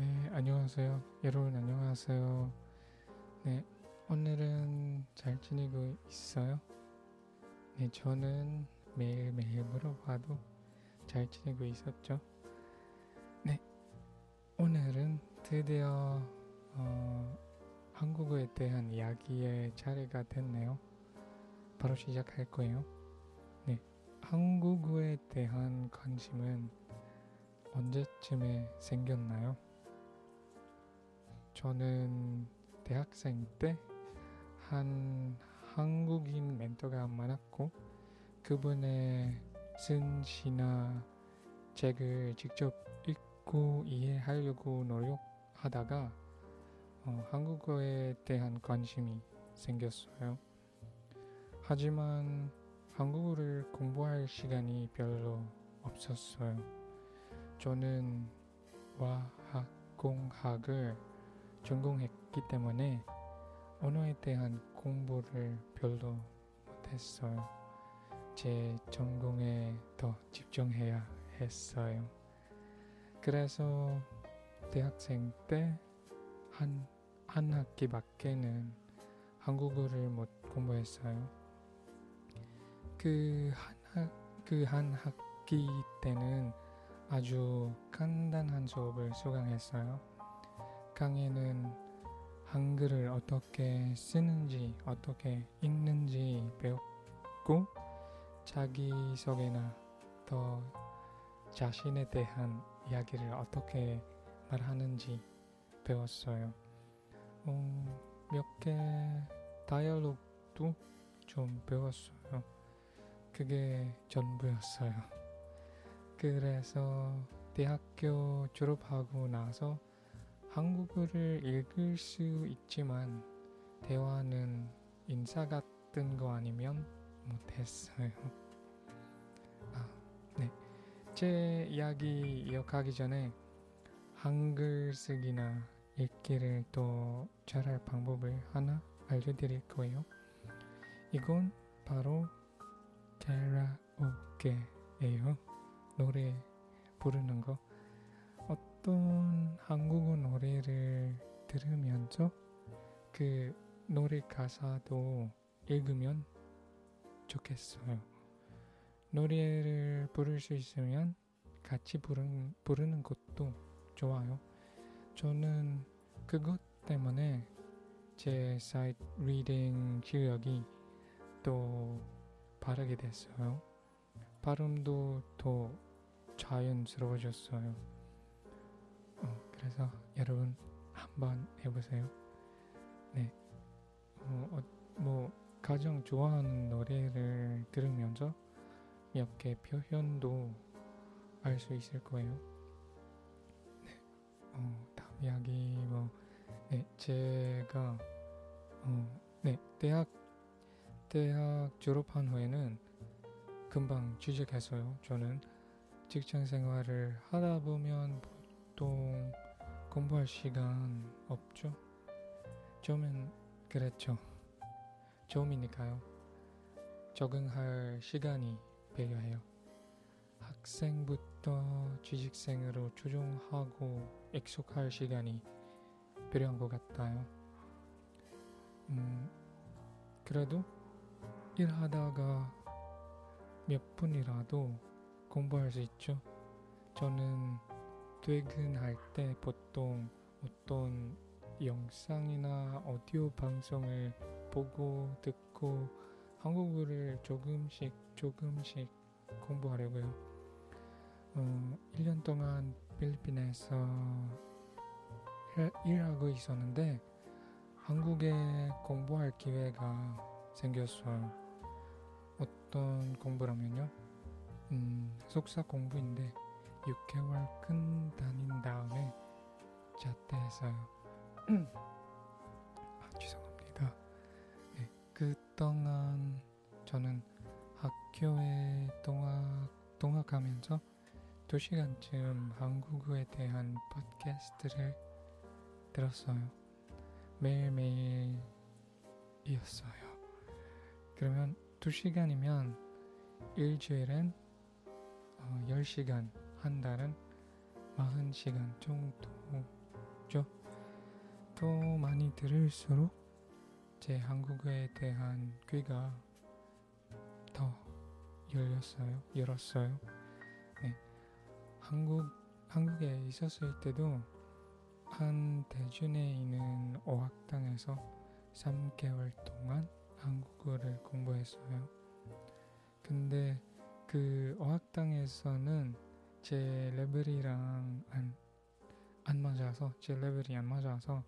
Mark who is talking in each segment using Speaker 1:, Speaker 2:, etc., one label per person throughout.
Speaker 1: 네, 안녕하세요. 여러분 안녕하세요. 네, 오늘은 잘 지내고 있어요? 네, 저는 매일매일 물어봐도 잘 지내고 있었죠. 네, 오늘은 드디어 어, 한국어에 대한 이야기의 차례가 됐네요. 바로 시작할 거예요. 네, 한국어에 대한 관심은 언제쯤에 생겼나요? 저는 대학생 때 한 한국인 멘토가 많았고 그분의 쓴 시나 책을 직접 읽고 이해하려고 노력하다가 어, 한국어에 대한 관심이 생겼어요. 하지만 한국어를 공부할 시간이 별로 없었어요. 저는 와학공학을 전공했기 때문에 언어에 대한 공부를 별로 못했어요. 제 전공에 더 집중해야 했어요. 그래서 대학생 때 한, 한 학기밖에는 한국어를 못 공부했어요. 그 한, 그 한 학기 때는 아주 간단한 수업을 수강했어요. 강의는 한글을 어떻게 쓰는지, 어떻게 읽는지 배웠고, 자기소개나 더 자신에 대한 이야기를 어떻게 말하는지 배웠어요. 어, 몇개 다이얼로그도 좀 배웠어요. 그게 전부였어요. 그래서 대학교 졸업하고 나서 한국어를 읽을 수 있지만 대화는 인사 같은 거 아니면 못했어요. 아, 네. 제 이야기 이어가기 전에 한글 쓰기나 읽기를 더 잘할 방법을 하나 알려드릴 거예요. 이건 바로 카라오케예요. 노래 부르는 거. 어떤 한국어 노래를 들으면서 그 노래 가사도 읽으면 좋겠어요. 노래를 부를 수 있으면 같이 부르는, 부르는 것도 좋아요. 저는 그것 때문에 제 sight reading 실력이 또 빠르게 됐어요. 발음도 더 자연스러워졌어요. 어, 그래서 여러분 한번 해보세요. 네. 어, 어, 뭐 가장 좋아하는 노래를 들으면서 몇개 표현도 알 수 있을 거예요. 네. 어, 다음 이야기 뭐 네, 제가 어, 네, 대학 대학 졸업한 후에는 금방 취직했어요. 저는 직장 생활을 하다 보면 보통 공부할 시간 없죠. 처음엔 그랬죠. 처음이니까요. 적응할 시간이 필요해요. 학생부터 취직생으로 조정하고 익숙할 시간이 필요한 것 같아요. 음, 그래도 일하다가 몇 분이라도 공부할 수 있죠. 저는 퇴근할 때 보통 어떤 영상이나 오디오 방송을 보고 듣고 한국어를 조금씩 조금씩 공부하려고요. 어, 1년 동안 필리핀에서 일하고 있었는데 한국에 공부할 기회가 생겼어요. 어떤 공부라면요. 음, 속사 공부인데 6개월 큰 다닌 다음에 자퇴했어요. 아, 죄송합니다. 네, 그동안 저는 학교에 동학, 동학하면서 2시간쯤 한국어에 대한 팟캐스트를 들었어요. 매일매일 이었어요. 그러면 2시간이면 일주일엔 어, 10시간, 한 달은 40시간 정도 들었죠. 또 많이 들을수록 제 한국어에 대한 귀가 더 열렸어요. 열었어요. 네. 한국 한국에 있었을 때도 한 대준에 있는 어학당에서 3개월 동안 한국어를 공부했어요. 근데 그 어학당에서는 제 레벨이랑 안, 안 맞아서 제 레벨이 안 맞아서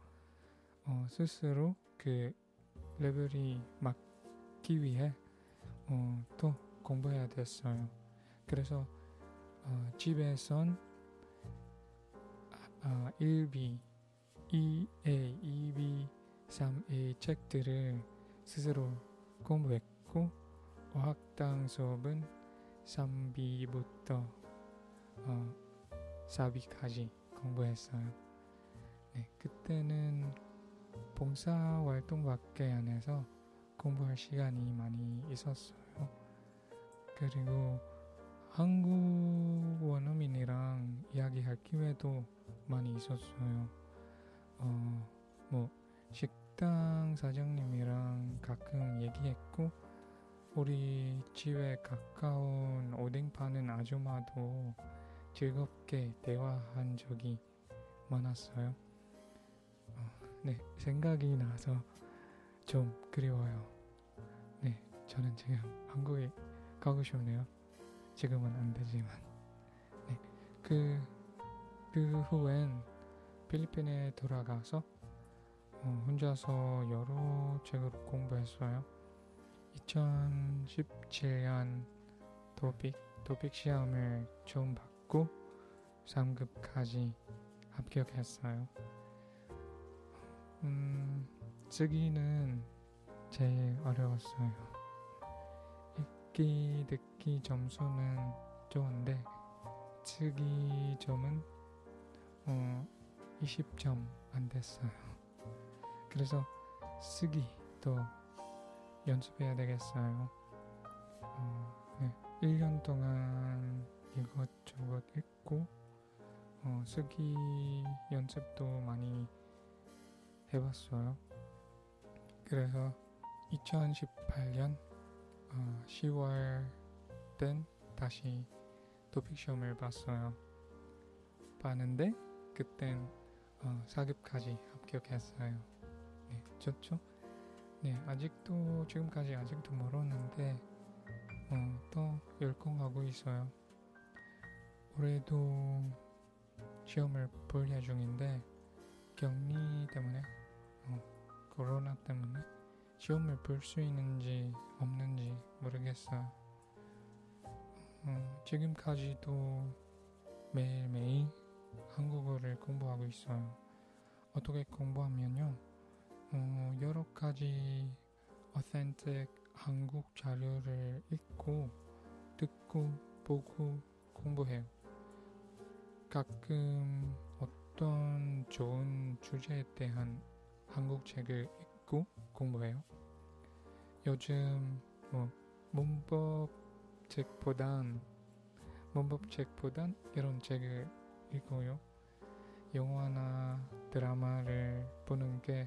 Speaker 1: 어, 스스로 그 레벨이 맞기 위해 어, 또 공부해야 됐어요. 그래서 어, 집에선 아, 1B, 2A, 2B, 3A 책들을 스스로 공부했고 어학당 수업은 3B부터 어, 4B까지 공부했어요. 네, 그때는 봉사활동밖에 안 해서 공부할 시간이 많이 있었어요. 그리고 한국 원어민이랑 이야기할 기회도 많이 있었어요. 어, 뭐 식당 사장님이랑 가끔 얘기했고 우리 집에 가까운 오뎅 파는 아줌마도 즐겁게 대화한 적이 많았어요. 어, 네, 생각이 나서 좀 그리워요. 네, 저는 지금 한국에 가고 싶네요. 지금은 안 되지만. 네, 그, 그 후엔 필리핀에 돌아가서 어, 혼자서 여러 책을 공부했어요. 2017년 토픽, 토픽 시험을 처음 받고 3급까지 합격했어요. 음, 쓰기는 제일 어려웠어요. 읽기, 듣기 점수는 좋은데 쓰기 점은 어, 20점 안 됐어요. 그래서 쓰기도 연습해야 되겠어요. 어, 네. 1년 동안 이것 저것 읽고 어, 쓰기 연습도 많이 해봤어요. 그래서 2018년 어, 10월 땐 다시 토픽 시험을 봤어요. 봤는데 그땐 어, 4급까지 합격했어요. 네, 좋죠? 네, 아직도 지금까지 아직도 멀었는데 어, 또 열공하고 있어요. 올해도 시험을 볼 예정인데 격리 때문에 어, 코로나 때문에 시험을 볼 수 있는지 없는지 모르겠어요. 어, 지금까지도 매일매일 한국어를 공부하고 있어요. 어떻게 공부하면요. 어, 여러 가지 어센틱 한국 자료를 읽고 듣고 보고 공부해요. 가끔 어떤 좋은 주제에 대한 한국 책을 읽고 공부해요. 요즘 뭐 문법 책보단 문법 책보단 이런 책을 읽어요. 영화나 드라마를 보는 게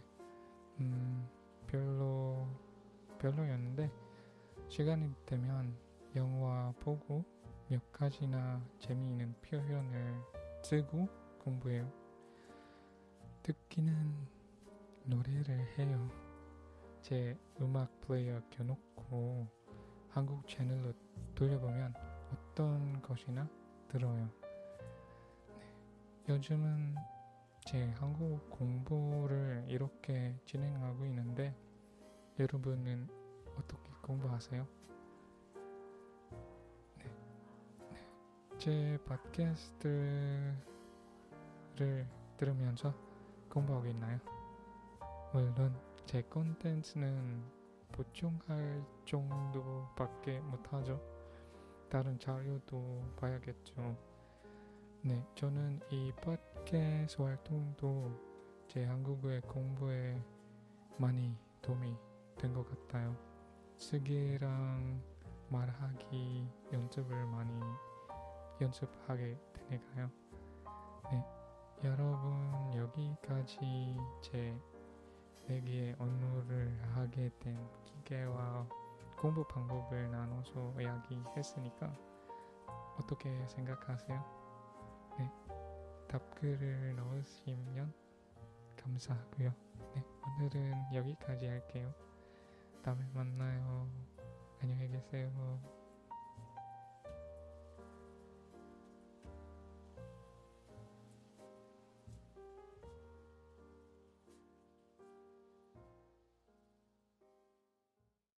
Speaker 1: 음, 별로 별로였는데 시간이 되면 영화 보고 몇 가지나 재미있는 표현을 쓰고 공부해요. 듣기는 노래를 해요. 제 음악 플레이어 켜놓고 한국 채널로 돌려보면 어떤 것이나 들어요. 네. 요즘은 제 한국 공부를 이렇게 진행하고 있는데 여러분은 어떻게 공부하세요? 제 팟캐스트를 들으면서 공부하고 있나요? 물론 제 콘텐츠는 보충할 정도밖에 못하죠. 다른 자료도 봐야겠죠. 네, 저는 이 팟캐스트 활동도 제 한국어의 공부에 많이 도움이 된 것 같아요. 쓰기랑 말하기 연습을 많이 연습하게 되니까요. 네, 여러분 여기까지 제 내기의 업무를 하게 된 기계와 공부 방법을 나눠서 이야기했으니까 어떻게 생각하세요? 네, 답글을 넣으시면 감사하고요. 네, 오늘은 여기까지 할게요. 다음에 만나요. 안녕히 계세요.